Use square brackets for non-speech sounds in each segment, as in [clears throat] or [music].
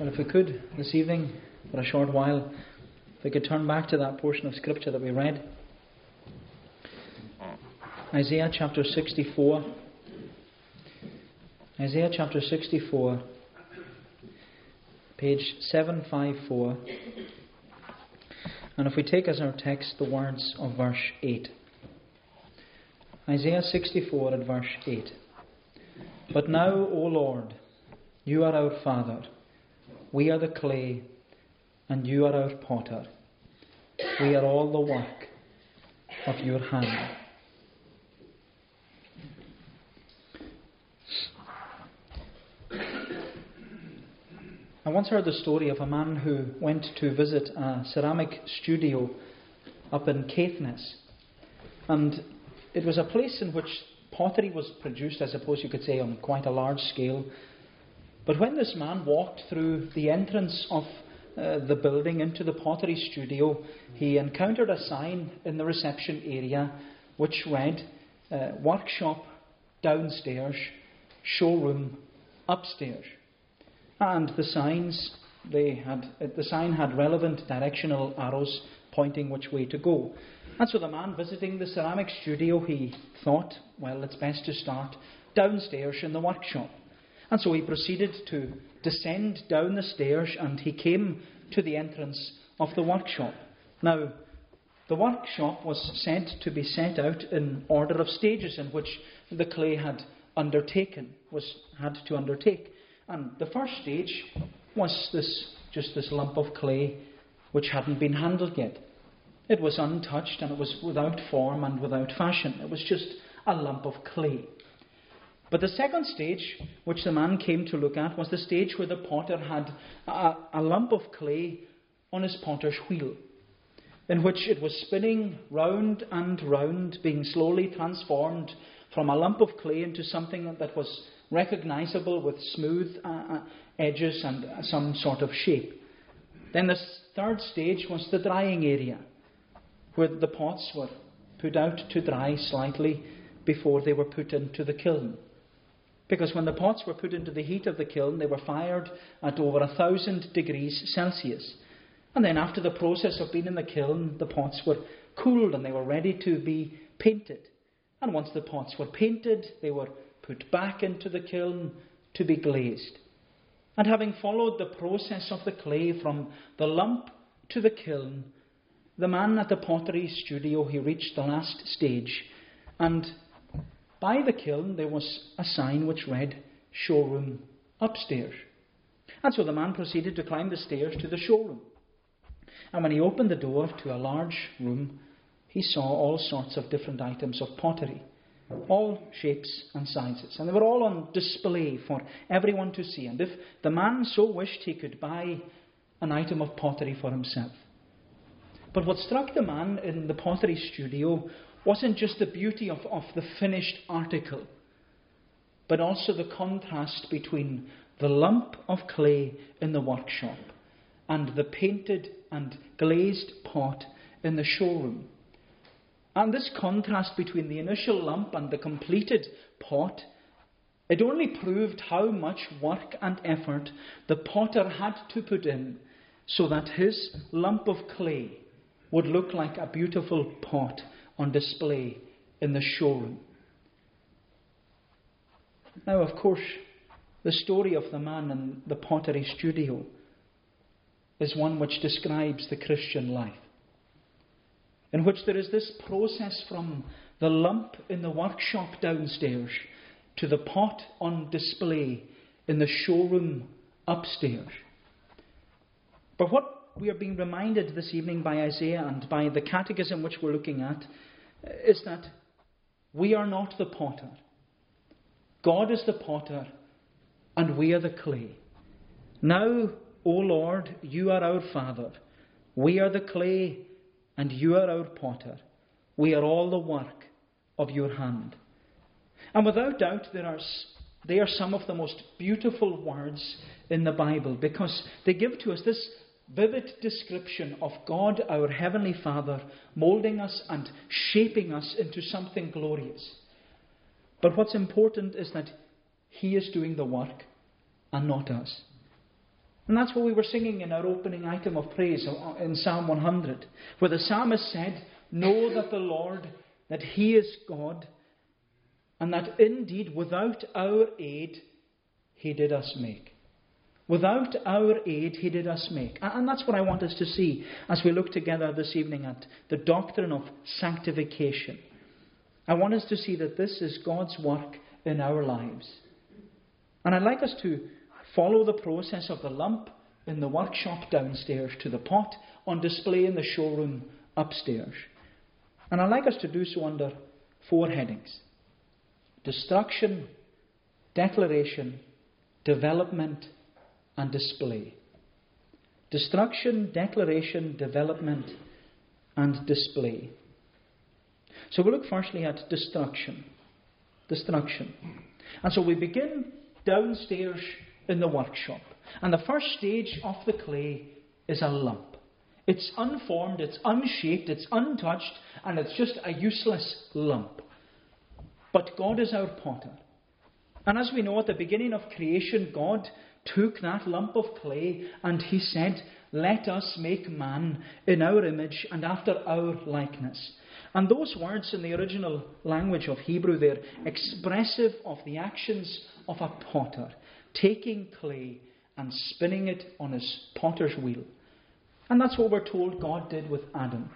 Well, if we could this evening, for a short while, if we could turn back to that portion of Scripture that we read. Isaiah chapter 64. Isaiah chapter 64, page 754. And if we take as our text the words of verse 8. Isaiah 64 at verse 8. But now, O Lord, you are our Father. We are the clay, and you are our potter. We are all the work of your hand. I once heard the story of a man who went to visit a ceramic studio up in Caithness. And it was a place in which pottery was produced, I suppose you could say, on quite a large scale. But when this man walked through the entrance of uh, the building into the pottery studio, he encountered a sign in the reception area which read uh, Workshop downstairs, showroom upstairs. And the signs, they had, the sign had relevant directional arrows pointing which way to go. And so the man visiting the ceramic studio, he thought, well, it's best to start downstairs in the workshop. And so he proceeded to descend down the stairs and he came to the entrance of the workshop. Now, the workshop was said to be set out in order of stages in which the clay had undertaken, was had to undertake. And the first stage was this just this lump of clay which hadn't been handled yet. It was untouched and it was without form and without fashion. It was just a lump of clay. But the second stage, which the man came to look at, was the stage where the potter had a, a lump of clay on his potter's wheel, in which it was spinning round and round, being slowly transformed from a lump of clay into something that was recognizable with smooth uh, uh, edges and some sort of shape. Then the third stage was the drying area, where the pots were put out to dry slightly before they were put into the kiln. Because when the pots were put into the heat of the kiln, they were fired at over a thousand degrees Celsius. And then, after the process of being in the kiln, the pots were cooled and they were ready to be painted. And once the pots were painted, they were put back into the kiln to be glazed. And having followed the process of the clay from the lump to the kiln, the man at the pottery studio, he reached the last stage. And by the kiln there was a sign which read, Showroom upstairs. And so the man proceeded to climb the stairs to the showroom. And when he opened the door to a large room, he saw all sorts of different items of pottery all shapes and sizes. And they were all on display for everyone to see. And if the man so wished, he could buy an item of pottery for himself. But what struck the man in the pottery studio wasn't just the beauty of, of the finished article, but also the contrast between the lump of clay in the workshop and the painted and glazed pot in the showroom. And this contrast between the initial lump and the completed pot, it only proved how much work and effort the potter had to put in so that his lump of clay would look like a beautiful pot on display in the showroom. Now, of course, the story of the man in the pottery studio is one which describes the Christian life in which there is this process from the lump in the workshop downstairs to the pot on display in the showroom upstairs. But what we are being reminded this evening by Isaiah and by the catechism which we're looking at is that we are not the potter. God is the potter, and we are the clay. Now, O Lord, you are our Father. We are the clay, and you are our potter. We are all the work of your hand. And without doubt, there are, they are some of the most beautiful words in the Bible because they give to us this vivid description of God, our Heavenly Father, moulding us and shaping us into something glorious. But what's important is that He is doing the work and not us. And that's what we were singing in our opening item of praise in Psalm 100, where the psalmist said, Know that the Lord, that He is God, and that indeed without our aid He did us make. Without our aid, He did us make. And that's what I want us to see as we look together this evening at the doctrine of sanctification. I want us to see that this is God's work in our lives. And I'd like us to follow the process of the lump in the workshop downstairs to the pot on display in the showroom upstairs. And I'd like us to do so under four headings destruction, declaration, development, and display. Destruction, declaration, development, and display. So we look firstly at destruction. Destruction. And so we begin downstairs in the workshop. And the first stage of the clay is a lump. It's unformed, it's unshaped, it's untouched, and it's just a useless lump. But God is our potter. And as we know at the beginning of creation, God took that lump of clay and he said, Let us make man in our image and after our likeness. And those words in the original language of Hebrew, they're expressive of the actions of a potter, taking clay and spinning it on his potter's wheel. And that's what we're told God did with Adam.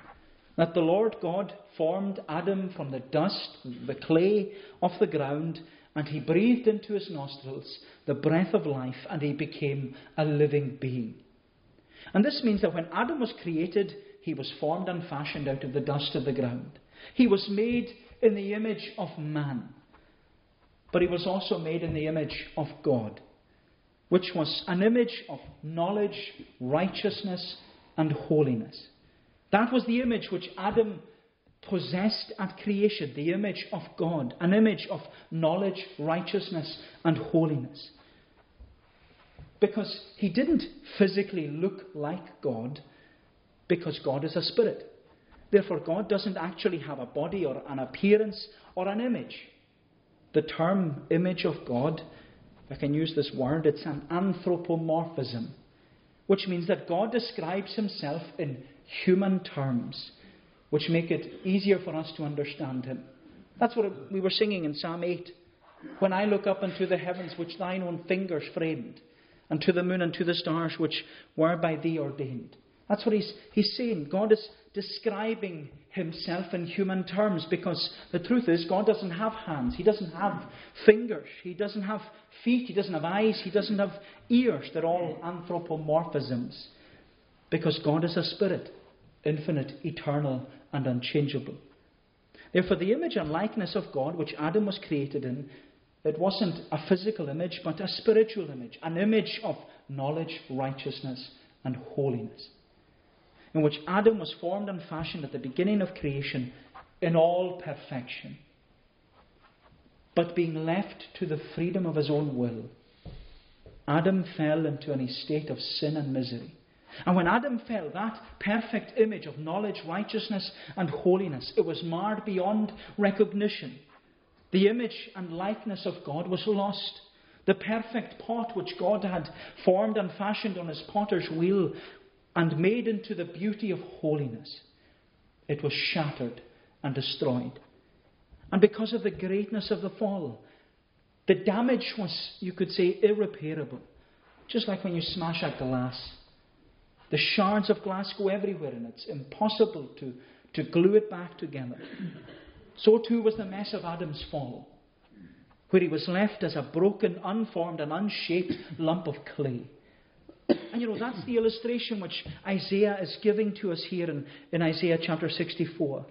That the Lord God formed Adam from the dust, the clay of the ground, and he breathed into his nostrils the breath of life, and he became a living being. And this means that when Adam was created, he was formed and fashioned out of the dust of the ground. He was made in the image of man, but he was also made in the image of God, which was an image of knowledge, righteousness, and holiness. That was the image which Adam possessed at creation the image of God, an image of knowledge, righteousness, and holiness. Because he didn't physically look like God, because God is a spirit. Therefore, God doesn't actually have a body or an appearance or an image. The term image of God, I can use this word, it's an anthropomorphism, which means that God describes himself in human terms which make it easier for us to understand Him. That's what we were singing in Psalm 8. When I look up into the heavens which thine own fingers framed, and to the moon and to the stars which were by thee ordained. That's what he's, he's saying. God is describing himself in human terms because the truth is, God doesn't have hands, he doesn't have fingers, he doesn't have feet, he doesn't have eyes, he doesn't have ears. They're all anthropomorphisms because God is a spirit, infinite, eternal, and unchangeable. Therefore, the image and likeness of God, which Adam was created in, it wasn't a physical image, but a spiritual image, an image of knowledge, righteousness, and holiness, in which Adam was formed and fashioned at the beginning of creation in all perfection. But being left to the freedom of his own will, Adam fell into an estate of sin and misery. And when Adam fell, that perfect image of knowledge, righteousness, and holiness, it was marred beyond recognition. The image and likeness of God was lost. The perfect pot which God had formed and fashioned on his potter's wheel and made into the beauty of holiness, it was shattered and destroyed. And because of the greatness of the fall, the damage was, you could say, irreparable. Just like when you smash a glass the shards of glass go everywhere, and it's impossible to, to glue it back together. So too was the mess of Adam's fall, where he was left as a broken, unformed, and unshaped lump of clay. And you know, that's the illustration which Isaiah is giving to us here in, in Isaiah chapter 64.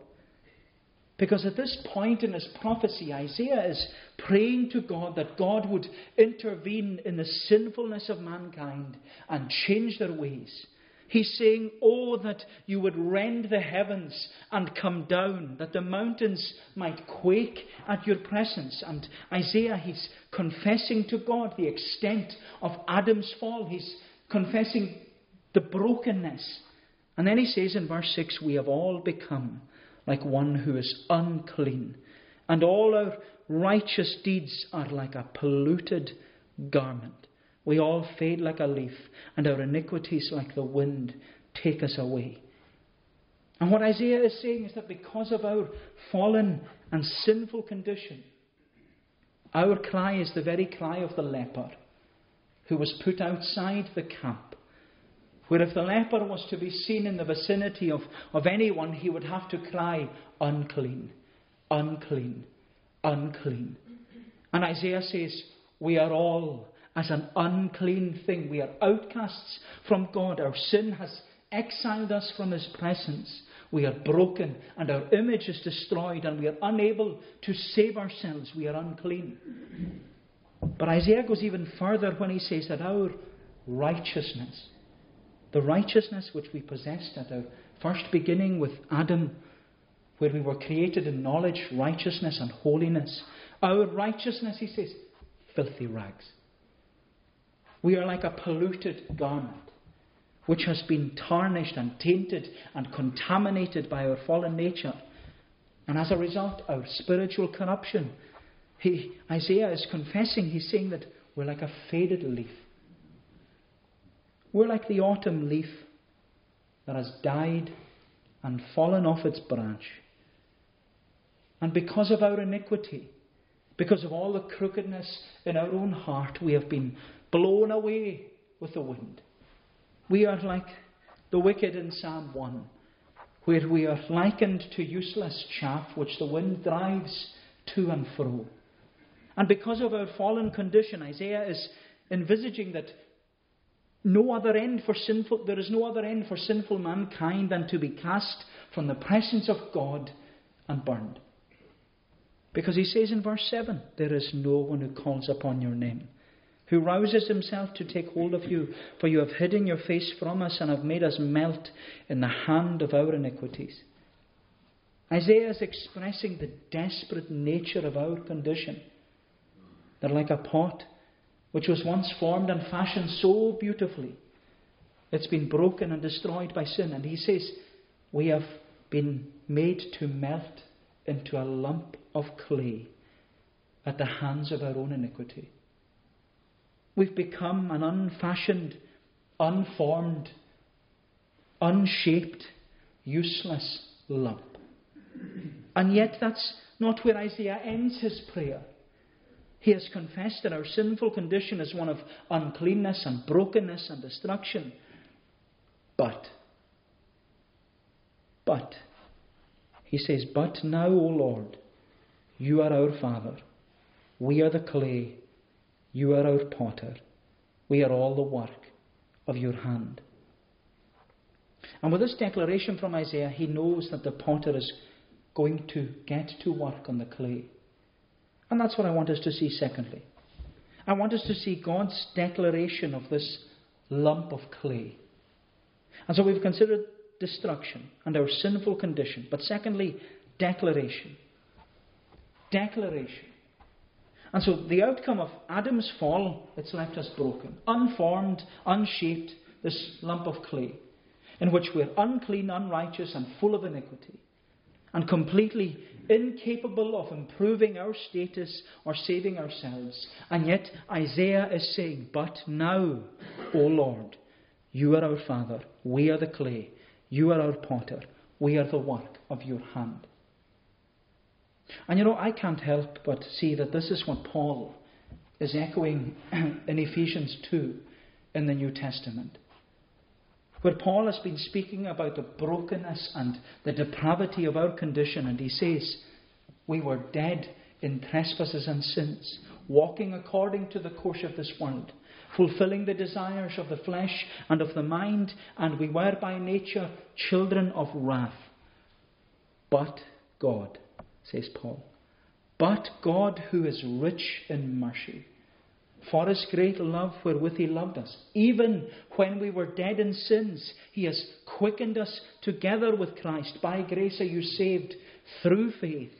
Because at this point in his prophecy, Isaiah is praying to God that God would intervene in the sinfulness of mankind and change their ways. He's saying, Oh, that you would rend the heavens and come down, that the mountains might quake at your presence. And Isaiah, he's confessing to God the extent of Adam's fall. He's confessing the brokenness. And then he says in verse 6 We have all become like one who is unclean, and all our righteous deeds are like a polluted garment. We all fade like a leaf, and our iniquities, like the wind, take us away. And what Isaiah is saying is that because of our fallen and sinful condition, our cry is the very cry of the leper who was put outside the camp. Where if the leper was to be seen in the vicinity of, of anyone, he would have to cry, unclean, unclean, unclean. And Isaiah says, We are all as an unclean thing. We are outcasts from God. Our sin has exiled us from His presence. We are broken and our image is destroyed and we are unable to save ourselves. We are unclean. But Isaiah goes even further when he says that our righteousness, the righteousness which we possessed at our first beginning with Adam, where we were created in knowledge, righteousness, and holiness, our righteousness, he says, filthy rags. We are like a polluted garment which has been tarnished and tainted and contaminated by our fallen nature. And as a result, our spiritual corruption. He, Isaiah is confessing, he's saying that we're like a faded leaf. We're like the autumn leaf that has died and fallen off its branch. And because of our iniquity, because of all the crookedness in our own heart, we have been blown away with the wind. We are like the wicked in Psalm 1, where we are likened to useless chaff which the wind drives to and fro. And because of our fallen condition, Isaiah is envisaging that no other end for sinful, there is no other end for sinful mankind than to be cast from the presence of God and burned. Because he says in verse 7, There is no one who calls upon your name who rouses himself to take hold of you, for you have hidden your face from us and have made us melt in the hand of our iniquities. Isaiah is expressing the desperate nature of our condition. That, like a pot which was once formed and fashioned so beautifully, it's been broken and destroyed by sin. And he says, We have been made to melt into a lump of clay at the hands of our own iniquity. We've become an unfashioned, unformed, unshaped, useless lump. And yet, that's not where Isaiah ends his prayer. He has confessed that our sinful condition is one of uncleanness and brokenness and destruction. But, but, he says, But now, O Lord, you are our Father. We are the clay you are our potter. We are all the work of your hand. And with this declaration from Isaiah, he knows that the potter is going to get to work on the clay. And that's what I want us to see, secondly. I want us to see God's declaration of this lump of clay. And so we've considered destruction and our sinful condition. But secondly, declaration. Declaration. And so the outcome of Adam's fall, it's left us broken, unformed, unshaped, this lump of clay, in which we're unclean, unrighteous, and full of iniquity, and completely incapable of improving our status or saving ourselves. And yet Isaiah is saying, But now, O Lord, you are our Father, we are the clay, you are our potter, we are the work of your hand. And you know, I can't help but see that this is what Paul is echoing [clears throat] in Ephesians 2 in the New Testament. Where Paul has been speaking about the brokenness and the depravity of our condition, and he says, We were dead in trespasses and sins, walking according to the course of this world, fulfilling the desires of the flesh and of the mind, and we were by nature children of wrath. But God, says Paul. But God, who is rich in mercy, for his great love wherewith he loved us, even when we were dead in sins, he has quickened us together with Christ. By grace are you saved through faith,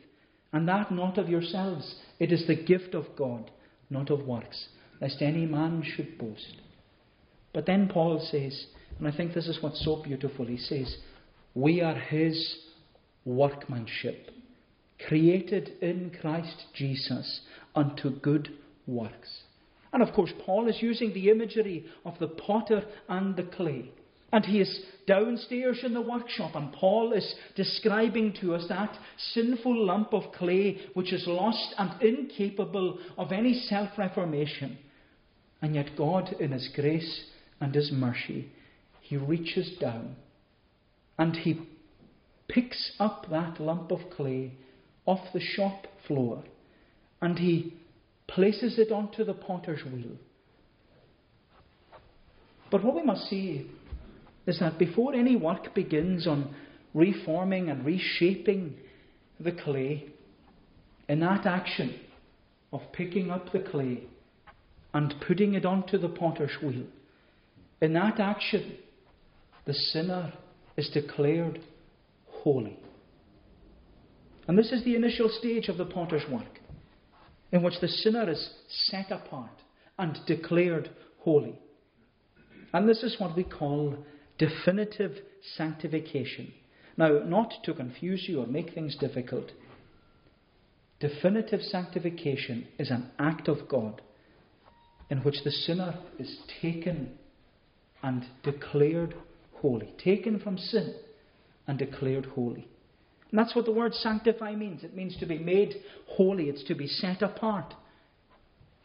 and that not of yourselves. It is the gift of God, not of works, lest any man should boast. But then Paul says, and I think this is what's so beautiful, he says, We are his workmanship created in Christ Jesus unto good works. And of course, Paul is using the imagery of the potter and the clay. And he is downstairs in the workshop, and Paul is describing to us that sinful lump of clay which is lost and incapable of any self reformation. And yet, God, in His grace and His mercy, He reaches down and He picks up that lump of clay off the shop floor and He places it onto the potter's wheel. But what we must see is that before any work begins on reforming and reshaping the clay, in that action of picking up the clay and putting it onto the potter's wheel, in that action, the sinner is declared holy. And this is the initial stage of the potter's work, in which the sinner is set apart and declared holy. And this is what we call definitive sanctification. Now, not to confuse you or make things difficult, definitive sanctification is an act of God in which the sinner is taken and declared holy, taken from sin and declared holy. And that's what the word sanctify means. It means to be made holy, it's to be set apart.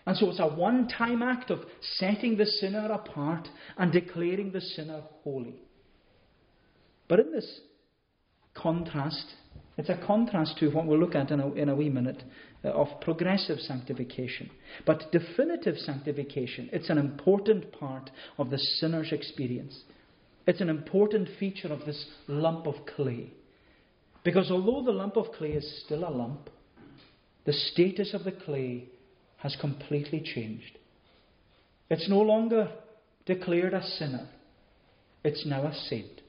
And so it's a one time act of setting the sinner apart and declaring the sinner holy. But in this contrast, it's a contrast to what we'll look at in a, in a wee minute uh, of progressive sanctification. But definitive sanctification, it's an important part of the sinner's experience. It's an important feature of this lump of clay. Because although the lump of clay is still a lump, the status of the clay has completely changed. It's no longer declared a sinner, it's now a saint.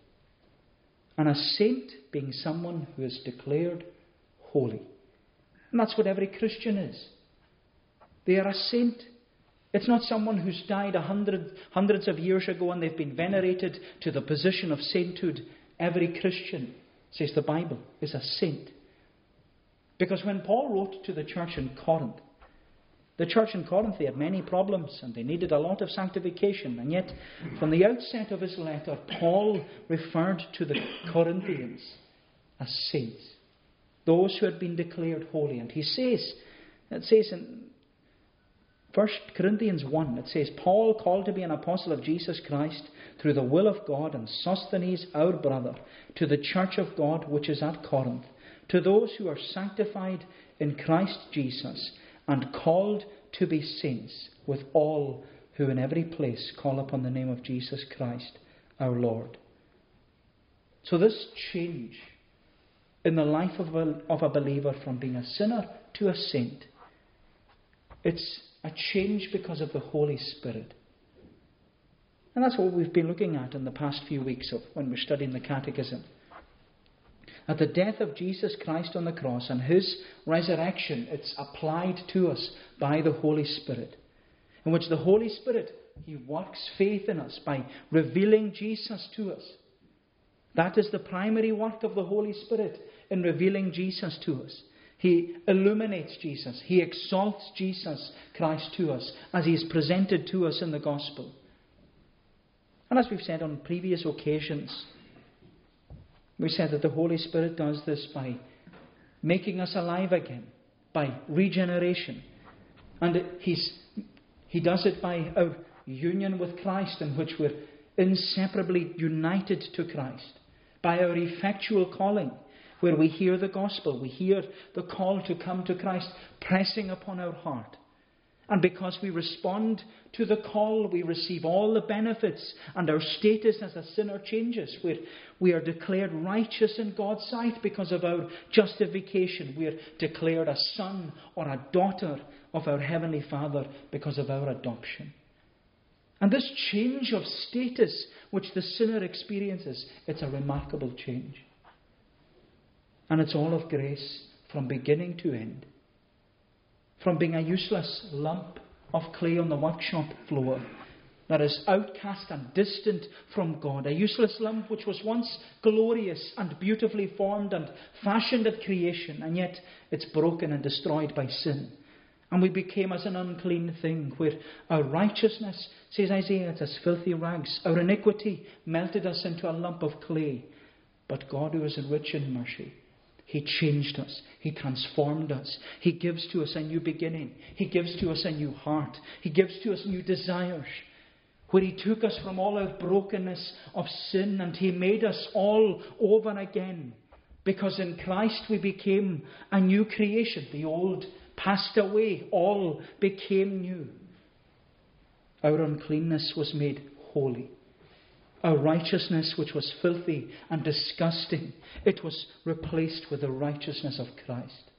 And a saint being someone who is declared holy. And that's what every Christian is. They are a saint. It's not someone who's died a hundred, hundreds of years ago and they've been venerated to the position of sainthood. Every Christian, says the Bible, is a saint. Because when Paul wrote to the church in Corinth, the church in Corinth, they had many problems and they needed a lot of sanctification. And yet, from the outset of his letter, Paul referred to the Corinthians as saints, those who had been declared holy. And he says, it says in 1 Corinthians 1, it says, Paul, called to be an apostle of Jesus Christ through the will of God, and Sosthenes, our brother, to the church of God which is at Corinth, to those who are sanctified in Christ Jesus and called to be saints with all who in every place call upon the name of Jesus Christ our Lord. So, this change in the life of a, of a believer from being a sinner to a saint, it's a change because of the Holy Spirit. And that's what we've been looking at in the past few weeks of when we're studying the Catechism. At the death of Jesus Christ on the cross and his resurrection, it's applied to us by the Holy Spirit, in which the Holy Spirit, he works faith in us by revealing Jesus to us. That is the primary work of the Holy Spirit in revealing Jesus to us. He illuminates Jesus. He exalts Jesus Christ to us as he is presented to us in the gospel. And as we've said on previous occasions, we said that the Holy Spirit does this by making us alive again, by regeneration. And he's, He does it by our union with Christ, in which we're inseparably united to Christ, by our effectual calling, where we hear the gospel, we hear the call to come to Christ pressing upon our heart. And because we respond to the call, we receive all the benefits, and our status as a sinner changes. We're, we are declared righteous in God's sight because of our justification. We are declared a son or a daughter of our Heavenly Father because of our adoption. And this change of status which the sinner experiences, it's a remarkable change. And it's all of grace from beginning to end from being a useless lump of clay on the workshop floor that is outcast and distant from God, a useless lump which was once glorious and beautifully formed and fashioned at creation, and yet it's broken and destroyed by sin. And we became as an unclean thing, where our righteousness, says Isaiah, it's as filthy rags. Our iniquity melted us into a lump of clay. But God, who is rich in mercy, He changed us. He transformed us. He gives to us a new beginning. He gives to us a new heart. He gives to us new desires. Where He took us from all our brokenness of sin and He made us all over again. Because in Christ we became a new creation. The old passed away, all became new. Our uncleanness was made holy. Our righteousness, which was filthy and disgusting, it was replaced with the righteousness of Christ,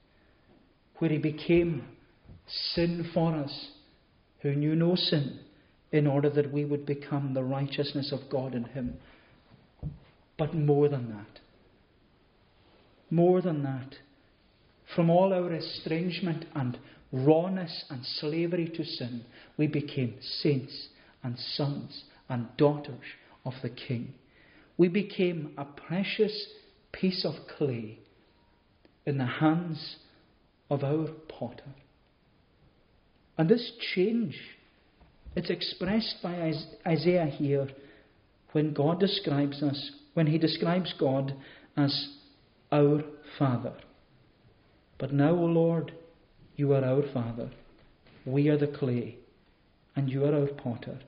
where He became sin for us, who knew no sin, in order that we would become the righteousness of God in Him. But more than that, more than that, from all our estrangement and rawness and slavery to sin, we became saints and sons and daughters of the King. We became a precious piece of clay in the hands of our potter. And this change, it's expressed by Isaiah here when God describes us, when he describes God as our Father. But now, O Lord, you are our Father. We are the clay, and you are our potter.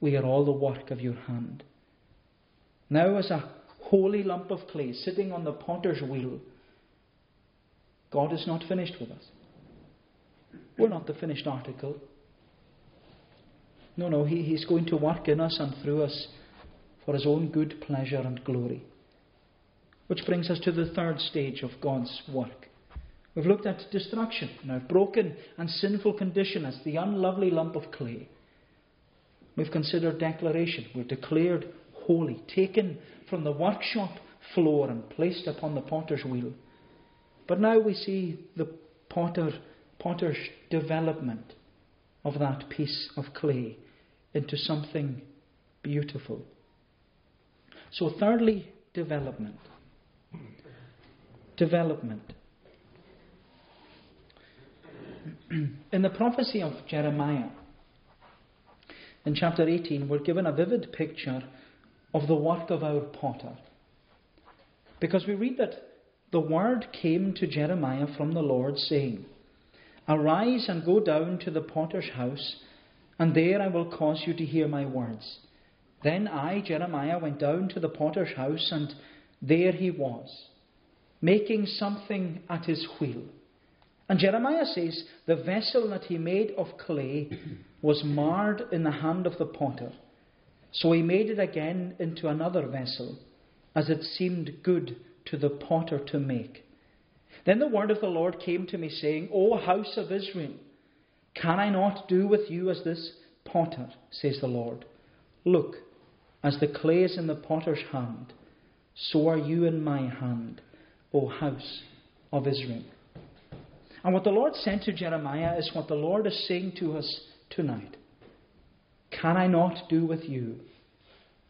We are all the work of your hand. Now, as a holy lump of clay sitting on the potter's wheel, God is not finished with us. We're not the finished article. No, no, he, He's going to work in us and through us for His own good pleasure and glory. Which brings us to the third stage of God's work We've looked at destruction our broken and sinful condition as the unlovely lump of clay. We've considered declaration. We're declared holy, taken from the workshop floor and placed upon the potter's wheel. But now we see the potter, potter's development of that piece of clay into something beautiful. So, thirdly, development. Development. [clears throat] in the prophecy of Jeremiah, in chapter 18, we're given a vivid picture of the work of our potter. Because we read that the word came to Jeremiah from the Lord, saying, Arise and go down to the potter's house, and there I will cause you to hear my words. Then I, Jeremiah, went down to the potter's house, and there he was, making something at his wheel. And Jeremiah says, The vessel that he made of clay was marred in the hand of the potter. So he made it again into another vessel, as it seemed good to the potter to make. Then the word of the Lord came to me, saying, O house of Israel, can I not do with you as this potter, says the Lord? Look, as the clay is in the potter's hand, so are you in my hand, O house of Israel. And what the Lord said to Jeremiah is what the Lord is saying to us tonight. Can I not do with you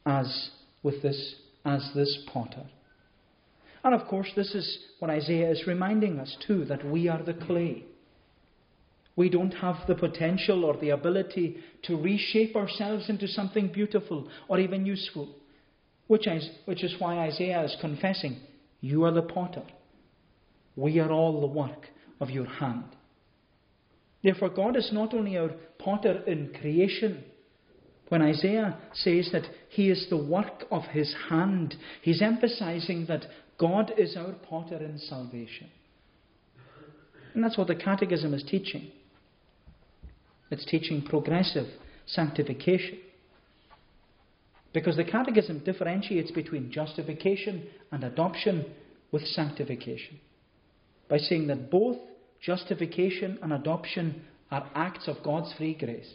as with this as this potter? And of course, this is what Isaiah is reminding us too that we are the clay. We don't have the potential or the ability to reshape ourselves into something beautiful or even useful, which is, which is why Isaiah is confessing, You are the potter. We are all the work of your hand. Therefore, God is not only our potter in creation. When Isaiah says that he is the work of his hand, he's emphasizing that God is our potter in salvation. And that's what the Catechism is teaching. It's teaching progressive sanctification. Because the Catechism differentiates between justification and adoption with sanctification by saying that both Justification and adoption are acts of God's free grace.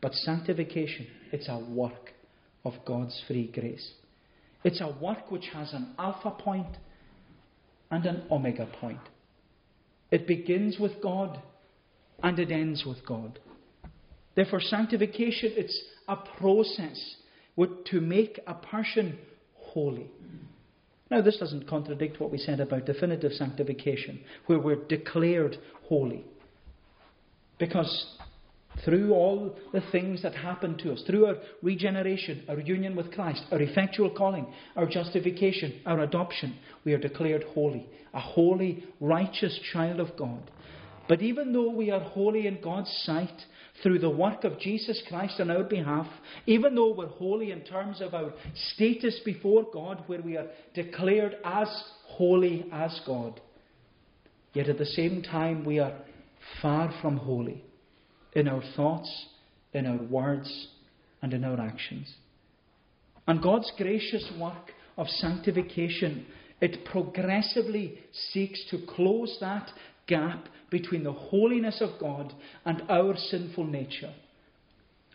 But sanctification, it's a work of God's free grace. It's a work which has an alpha point and an omega point. It begins with God and it ends with God. Therefore, sanctification, it's a process to make a person holy. Now, this doesn't contradict what we said about definitive sanctification, where we're declared holy. Because through all the things that happen to us, through our regeneration, our union with Christ, our effectual calling, our justification, our adoption, we are declared holy, a holy, righteous child of God. But even though we are holy in God's sight through the work of Jesus Christ on our behalf, even though we're holy in terms of our status before God, where we are declared as holy as God, yet at the same time we are far from holy in our thoughts, in our words, and in our actions. And God's gracious work of sanctification, it progressively seeks to close that gap between the holiness of God and our sinful nature.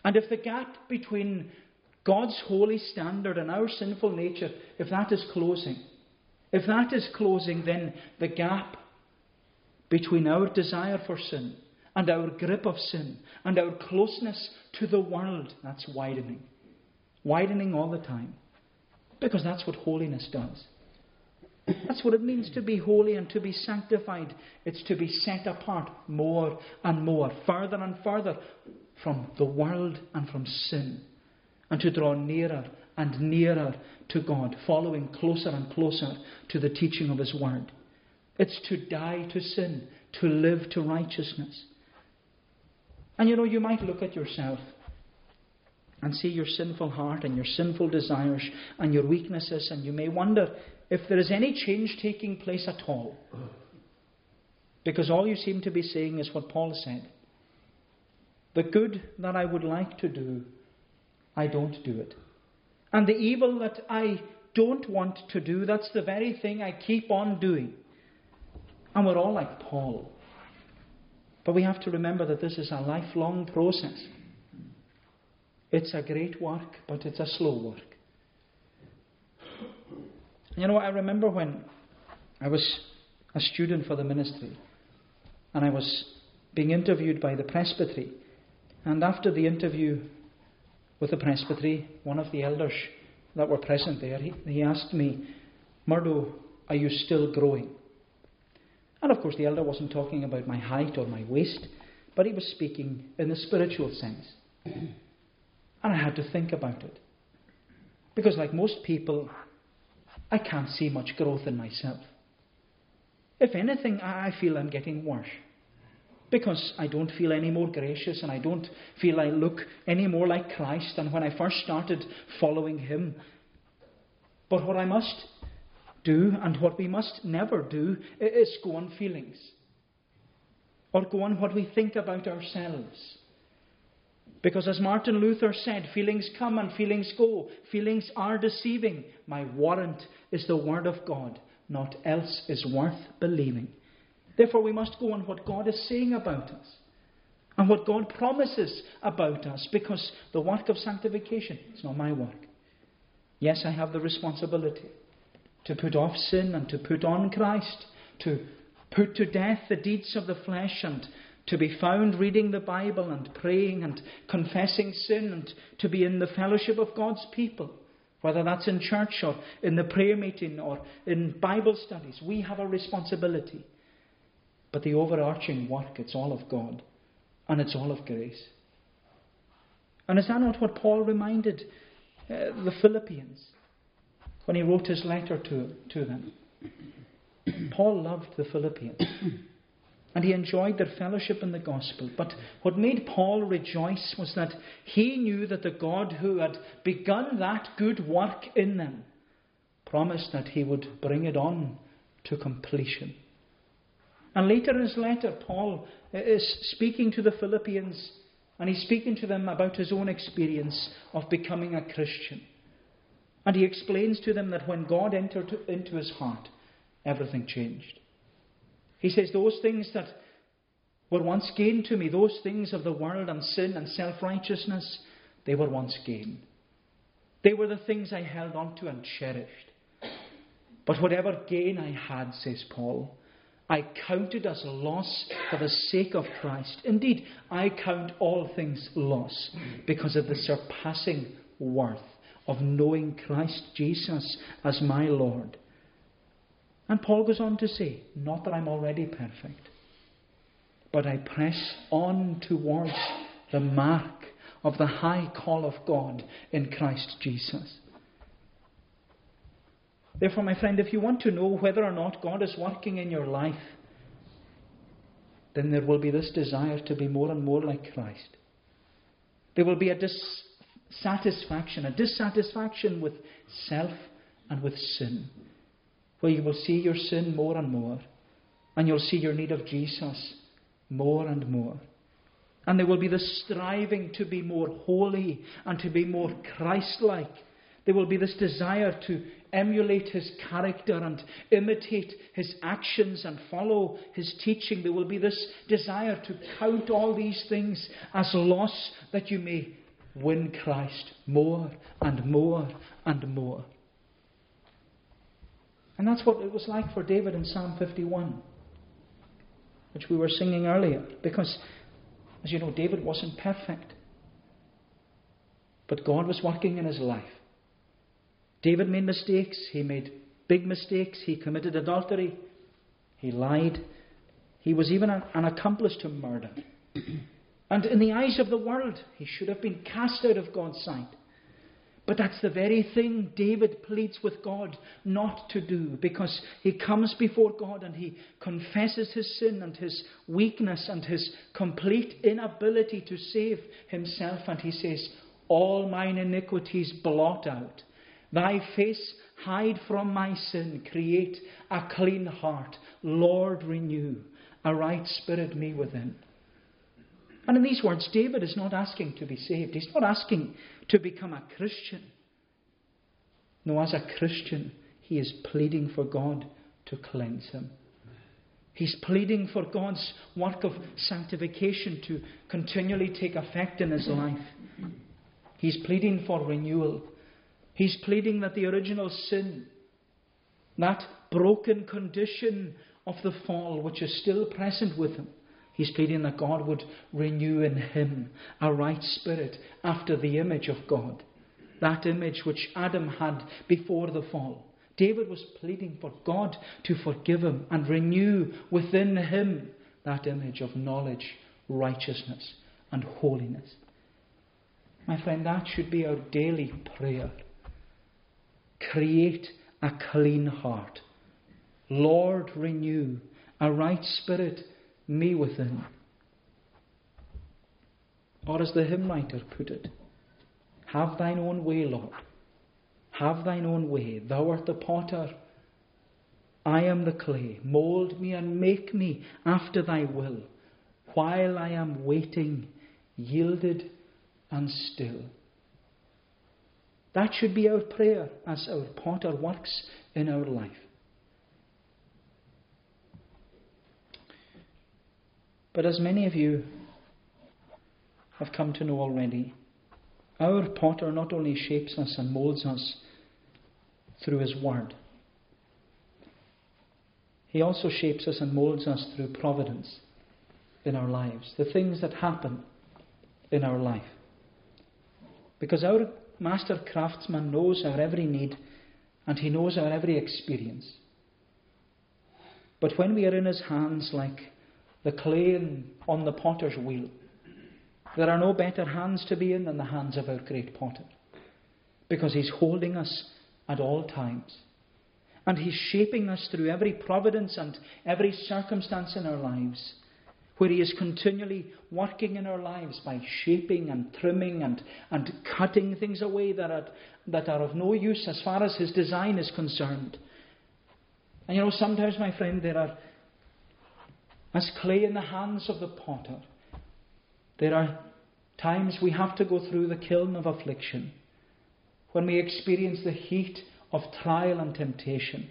And if the gap between God's holy standard and our sinful nature, if that is closing, if that is closing, then the gap between our desire for sin and our grip of sin and our closeness to the world, that's widening. Widening all the time. Because that's what holiness does. That's what it means to be holy and to be sanctified. It's to be set apart more and more, further and further from the world and from sin, and to draw nearer and nearer to God, following closer and closer to the teaching of His Word. It's to die to sin, to live to righteousness. And you know, you might look at yourself and see your sinful heart and your sinful desires and your weaknesses, and you may wonder if there is any change taking place at all. Because all you seem to be saying is what Paul said The good that I would like to do, I don't do it. And the evil that I don't want to do, that's the very thing I keep on doing. And we're all like Paul. But we have to remember that this is a lifelong process. It's a great work, but it's a slow work. You know, I remember when I was a student for the ministry and I was being interviewed by the presbytery. And after the interview with the presbytery, one of the elders that were present there, he, he asked me, Murdo, are you still growing? And of course, the elder wasn't talking about my height or my waist, but he was speaking in the spiritual sense. And I had to think about it. Because, like most people, I can't see much growth in myself. If anything, I feel I'm getting worse. Because I don't feel any more gracious and I don't feel I look any more like Christ than when I first started following Him. But what I must do and what we must never do is go on feelings or go on what we think about ourselves. Because as Martin Luther said, feelings come and feelings go. Feelings are deceiving. My warrant is the Word of God. Not else is worth believing. Therefore, we must go on what God is saying about us and what God promises about us because the work of sanctification is not my work. Yes, I have the responsibility to put off sin and to put on Christ, to put to death the deeds of the flesh and to be found reading the Bible and praying and confessing sin and to be in the fellowship of God's people, whether that's in church or in the prayer meeting or in Bible studies. We have a responsibility. But the overarching work, it's all of God and it's all of grace. And is that not what Paul reminded uh, the Philippians? When he wrote his letter to, to them. Paul loved the Philippians. And he enjoyed their fellowship in the gospel. But what made Paul rejoice was that he knew that the God who had begun that good work in them promised that he would bring it on to completion. And later in his letter, Paul is speaking to the Philippians and he's speaking to them about his own experience of becoming a Christian. And he explains to them that when God entered into his heart, everything changed. He says, Those things that were once gain to me, those things of the world and sin and self righteousness, they were once gain. They were the things I held on to and cherished. But whatever gain I had, says Paul, I counted as loss for the sake of Christ. Indeed, I count all things loss because of the surpassing worth of knowing Christ Jesus as my Lord. And Paul goes on to say, not that I'm already perfect, but I press on towards the mark of the high call of God in Christ Jesus. Therefore, my friend, if you want to know whether or not God is working in your life, then there will be this desire to be more and more like Christ. There will be a dissatisfaction, a dissatisfaction with self and with sin, where you will see your sin more and more, and you'll see your need of Jesus more and more. And there will be the striving to be more holy and to be more Christ like. There will be this desire to emulate his character and imitate his actions and follow his teaching. There will be this desire to count all these things as loss that you may win Christ more and more and more. And that's what it was like for David in Psalm 51, which we were singing earlier. Because, as you know, David wasn't perfect. But God was working in his life. David made mistakes. He made big mistakes. He committed adultery. He lied. He was even an accomplice to murder. And in the eyes of the world, he should have been cast out of God's sight. But that's the very thing David pleads with God not to do because he comes before God and he confesses his sin and his weakness and his complete inability to save himself. And he says, All mine iniquities blot out Thy face hide from my sin. Create a clean heart. Lord, renew a right spirit me within. And in these words, David is not asking to be saved. He's not asking to become a Christian. No, as a Christian, he is pleading for God to cleanse him. He's pleading for God's work of sanctification to continually take effect in his life. He's pleading for renewal. He's pleading that the original sin, that broken condition of the fall, which is still present with him, he's pleading that God would renew in him a right spirit after the image of God, that image which Adam had before the fall. David was pleading for God to forgive him and renew within him that image of knowledge, righteousness, and holiness. My friend, that should be our daily prayer Create a clean heart. Lord, renew a right spirit me within. Or as the hymn writer put it, have thine own way, Lord. Have thine own way. Thou art the potter. I am the clay. Mould me and make me after thy will, while I am waiting, yielded and still. That should be our prayer as our potter works in our life. But as many of you have come to know already, our potter not only shapes us and molds us through his word, he also shapes us and molds us through providence in our lives, the things that happen in our life. Because our master craftsman knows our every need and he knows our every experience. But when we are in his hands like the clay on the potter's wheel, there are no better hands to be in than the hands of our great potter. Because he's holding us at all times. And he's shaping us through every providence and every circumstance in our lives where He is continually working in our lives by shaping and trimming and, and cutting things away that are, that are of no use as far as His design is concerned. And you know, sometimes, my friend, there are, as clay in the hands of the potter, there are times we have to go through the kiln of affliction, when we experience the heat of trial and temptation,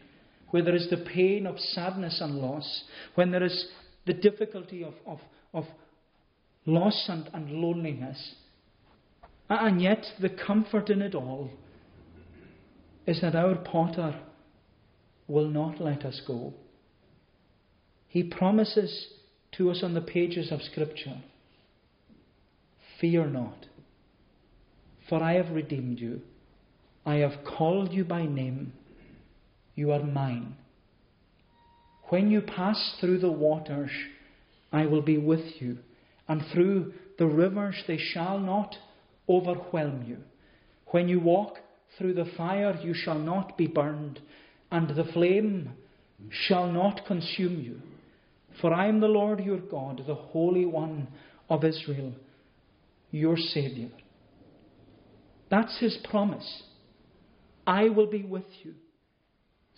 where there is the pain of sadness and loss, when there is the difficulty of, of, of loss and, and loneliness. And yet, the comfort in it all is that our potter will not let us go. He promises to us on the pages of Scripture Fear not, for I have redeemed you. I have called you by name. You are mine. When you pass through the waters, I will be with you, and through the rivers they shall not overwhelm you. When you walk through the fire, you shall not be burned, and the flame shall not consume you. For I am the Lord your God, the Holy One of Israel, your Saviour. That's his promise. I will be with you.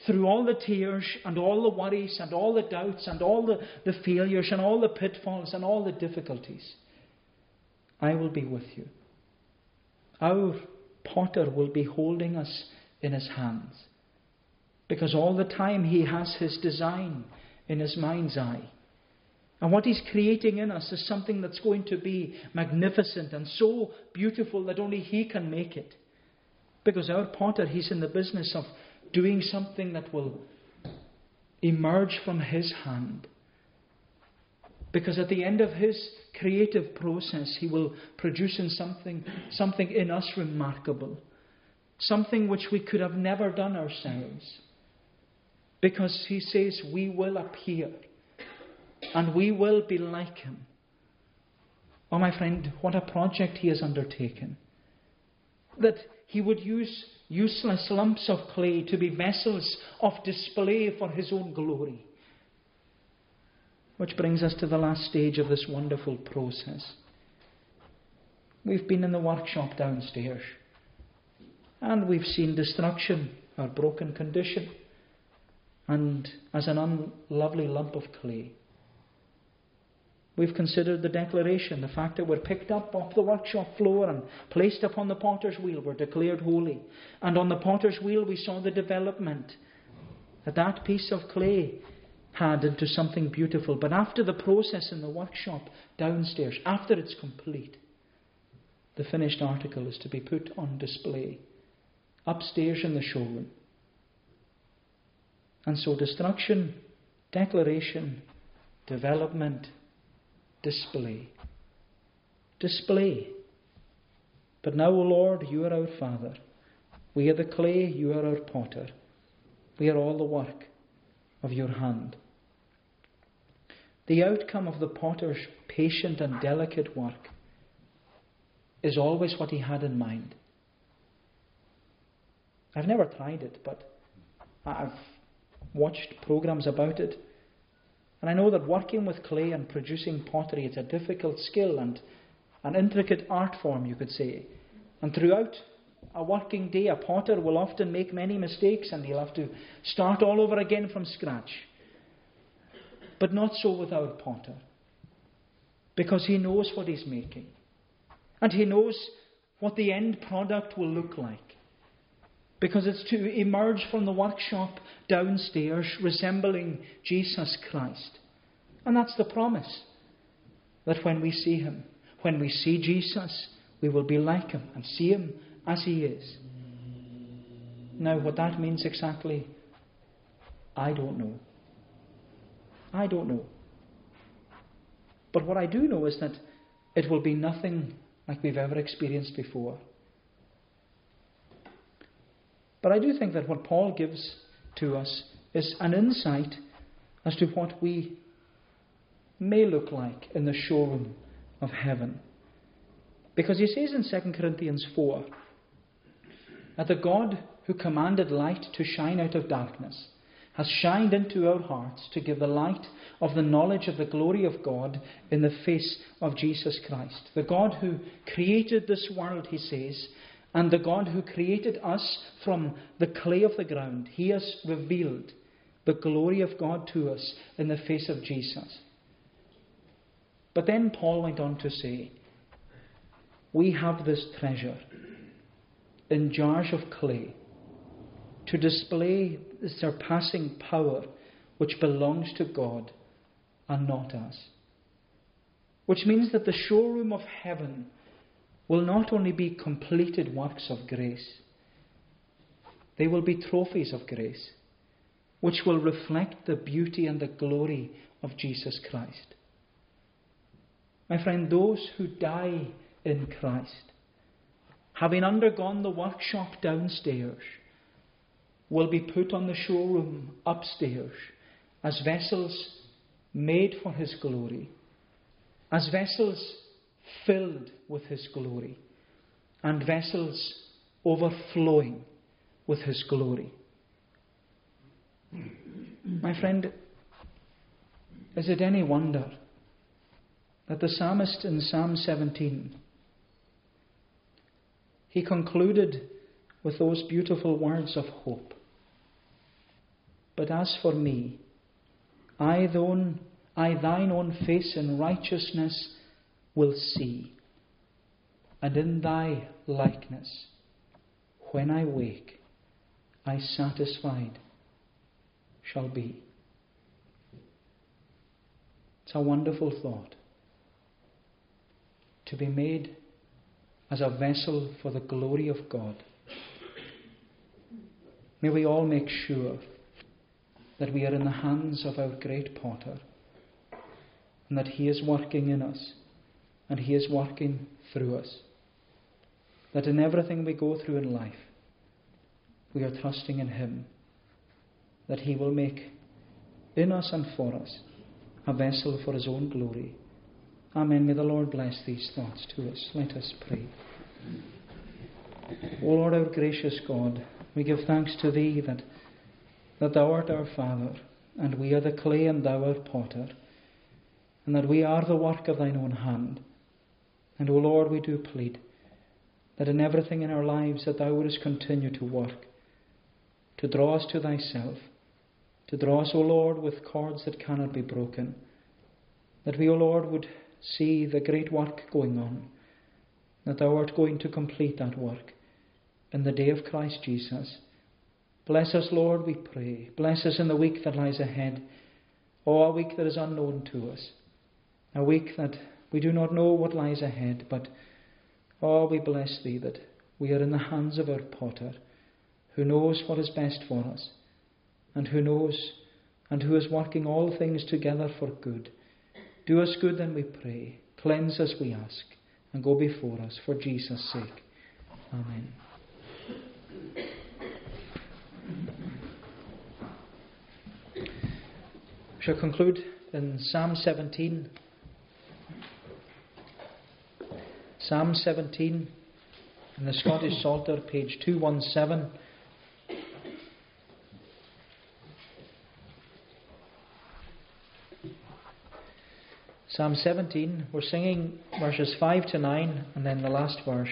Through all the tears and all the worries and all the doubts and all the, the failures and all the pitfalls and all the difficulties, I will be with you. Our potter will be holding us in his hands. Because all the time he has his design in his mind's eye. And what he's creating in us is something that's going to be magnificent and so beautiful that only he can make it. Because our potter, he's in the business of doing something that will emerge from his hand. Because at the end of his creative process, he will produce in something, something in us remarkable. Something which we could have never done ourselves. Because he says we will appear and we will be like him. Oh, my friend, what a project he has undertaken. That he would use useless lumps of clay to be vessels of display for his own glory. Which brings us to the last stage of this wonderful process. We've been in the workshop downstairs and we've seen destruction, our broken condition, and as an unlovely lump of clay. We've considered the declaration, the fact that we're picked up off the workshop floor and placed upon the potter's wheel. We're declared holy. And on the potter's wheel, we saw the development that that piece of clay had into something beautiful. But after the process in the workshop downstairs, after it's complete, the finished article is to be put on display upstairs in the showroom. And so, destruction, declaration, development, display. Display. But now, O Lord, you are our Father. We are the clay, you are our potter. We are all the work of your hand. The outcome of the potter's patient and delicate work is always what he had in mind. I've never tried it, but I've watched programs about it. And I know that working with clay and producing pottery is a difficult skill and an intricate art form, you could say. And throughout a working day, a potter will often make many mistakes and he'll have to start all over again from scratch. But not so with our potter. Because he knows what he's making. And he knows what the end product will look like. Because it's to emerge from the workshop downstairs resembling Jesus Christ. And that's the promise. That when we see him, when we see Jesus, we will be like him and see him as he is. Now, what that means exactly, I don't know. I don't know. But what I do know is that it will be nothing like we've ever experienced before. But I do think that what Paul gives to us is an insight as to what we may look like in the showroom of heaven. Because he says in 2 Corinthians 4 that the God who commanded light to shine out of darkness has shined into our hearts to give the light of the knowledge of the glory of God in the face of Jesus Christ. The God who created this world, he says, and the God who created us from the clay of the ground, He has revealed the glory of God to us in the face of Jesus. But then Paul went on to say, We have this treasure in jars of clay to display the surpassing power which belongs to God and not us. Which means that the showroom of heaven will not only be completed works of grace, they will be trophies of grace, which will reflect the beauty and the glory of Jesus Christ. My friend, those who die in Christ, having undergone the workshop downstairs, will be put on the showroom upstairs as vessels made for His glory, as vessels filled with His glory and vessels overflowing with His glory. My friend, is it any wonder that the psalmist in Psalm 17 he concluded with those beautiful words of hope. But as for me, I, thine own face in righteousness will see, and in thy likeness, when I wake, I satisfied shall be. It's a wonderful thought to be made as a vessel for the glory of God. May we all make sure that we are in the hands of our great potter and that he is working in us and he is working through us. That in everything we go through in life, we are trusting in him, that he will make in us and for us a vessel for his own glory Amen. May the Lord bless these thoughts to us. Let us pray. O Lord, our gracious God, we give thanks to Thee that, that Thou art our Father, and we are the clay and Thou art potter, and that we are the work of Thine own hand. And, O Lord, we do plead that in everything in our lives that Thou wouldest continue to work, to draw us to Thyself, to draw us, O Lord, with cords that cannot be broken, that we, O Lord, would see the great work going on, that thou art going to complete that work in the day of Christ Jesus. Bless us, Lord, we pray. Bless us in the week that lies ahead, or a week that is unknown to us, a week that we do not know what lies ahead, but, oh, we bless Thee that we are in the hands of our potter, who knows what is best for us, and who knows and who is working all things together for good do us good, then we pray. Cleanse us, we ask, and go before us for Jesus' sake. Amen. We shall conclude in Psalm 17. Psalm 17 in the Scottish Psalter, page 217. Psalm 17, we're singing verses 5 to 9 and then the last verse,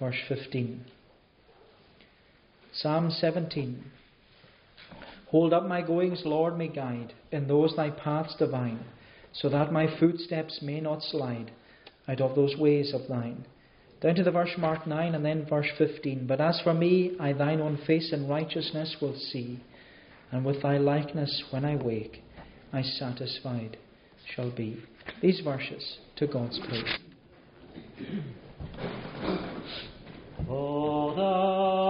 verse 15. Psalm 17. Hold up my goings, Lord, me guide, in those thy paths divine, so that my footsteps may not slide out of those ways of thine. Down to the verse mark 9 and then verse 15. But as for me, I thine own face in righteousness will see, and with thy likeness when I wake, I satisfied shall be. These verses to God's praise. Hold [clears throat] oh,